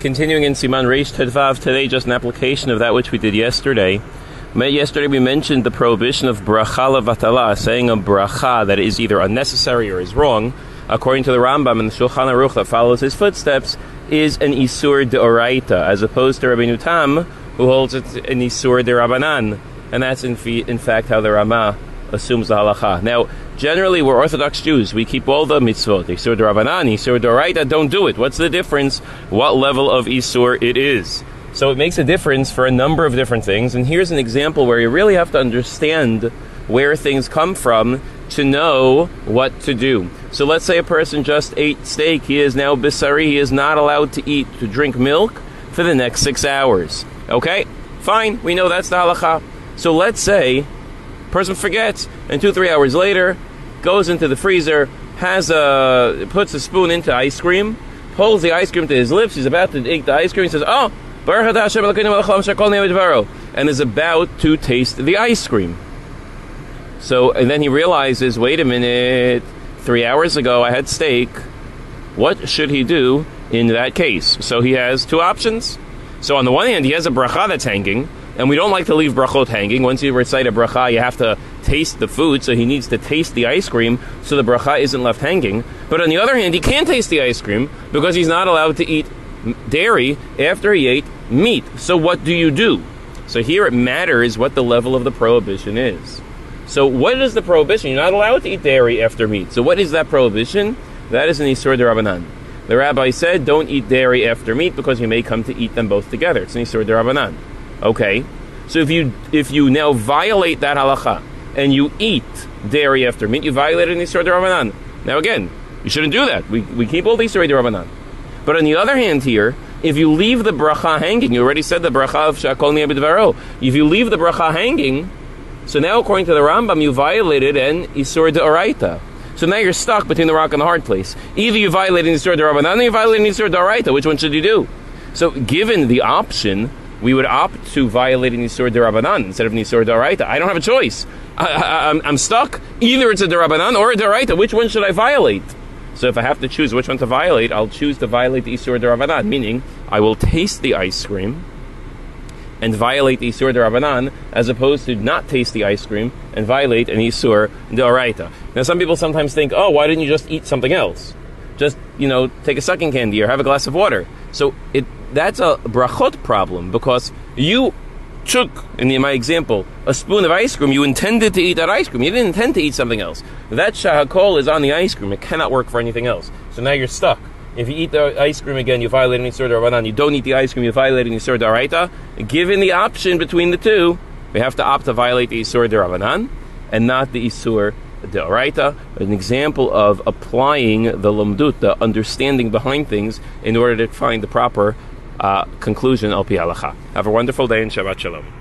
Continuing in Siman Reish Tet Vav today, just an application of that which we did yesterday. Yesterday we mentioned the prohibition of bracha levatala, saying a bracha that is either unnecessary or is wrong, according to the Rambam and the Shulchan Aruch that follows his footsteps, is an isur deoraita, as opposed to Rabbi Tam, who holds it an isur de Rabbanan, and that's in, in fact how the Rama assumes the halacha. Now, generally, we're Orthodox Jews. We keep all the mitzvot. Isur Rabbanan, Isur Doraita, don't do it. What's the difference? What level of Isur it is. So it makes a difference for a number of different things. And here's an example where you really have to understand where things come from to know what to do. So let's say a person just ate steak. He is now bisari. He is not allowed to eat, to drink milk for the next six hours. Okay? Fine. We know that's the halacha. So let's say Person forgets, and two, three hours later, goes into the freezer, has a puts a spoon into ice cream, pulls the ice cream to his lips. He's about to eat the ice cream. He says, "Oh, and is about to taste the ice cream. So, and then he realizes, wait a minute, three hours ago I had steak. What should he do in that case? So he has two options. So on the one hand, he has a bracha that's hanging, and we don't like to leave brachot hanging. Once you recite a bracha, you have to taste the food, so he needs to taste the ice cream so the bracha isn't left hanging. But on the other hand, he can't taste the ice cream because he's not allowed to eat dairy after he ate meat. So what do you do? So here it matters what the level of the prohibition is. So what is the prohibition? You're not allowed to eat dairy after meat. So what is that prohibition? That is an Isur de Rabbanan. The rabbi said, don't eat dairy after meat because you may come to eat them both together. It's an Isur de Rabbanan. Okay, so if you if you now violate that halacha and you eat dairy after meat, you violated an Isur Rabbanan. Now again, you shouldn't do that. We, we keep all the Isur Rabbanan. But on the other hand, here, if you leave the bracha hanging, you already said the bracha of Shehakol Nihyeh Bidvaro. If you leave the bracha hanging, so now according to the Rambam, you violated an Isur Oraita. So now you're stuck between the rock and the hard place. Either you violate an Isur Rabbanan or you violate an Isur Oraita. Which one should you do? So given the option we would opt to violate an Isur Darabanan instead of an Isur Daraita. I don't have a choice. I, am stuck. Either it's a Darabanan or a Daraita. Which one should I violate? So if I have to choose which one to violate, I'll choose to violate the Isur Darabanan, meaning I will taste the ice cream and violate the Isur Darabanan as opposed to not taste the ice cream and violate an Isur Daraita. Now some people sometimes think, oh, why didn't you just eat something else? Just, you know, take a sucking candy or have a glass of water. So it that's a brachot problem because you took, in my example, a spoon of ice cream. You intended to eat that ice cream. You didn't intend to eat something else. That shahakol is on the ice cream. It cannot work for anything else. So now you're stuck. If you eat the ice cream again, you violate an Isur Rabbanan. You don't eat the ice cream, you violate an Isur Daraita. Given the option between the two, we have to opt to violate the Isur Rabbanan and not the Isur Deoraita, an example of applying the Lamdut, the understanding behind things, in order to find the proper uh, conclusion al pi. Have a wonderful day and Shabbat Shalom.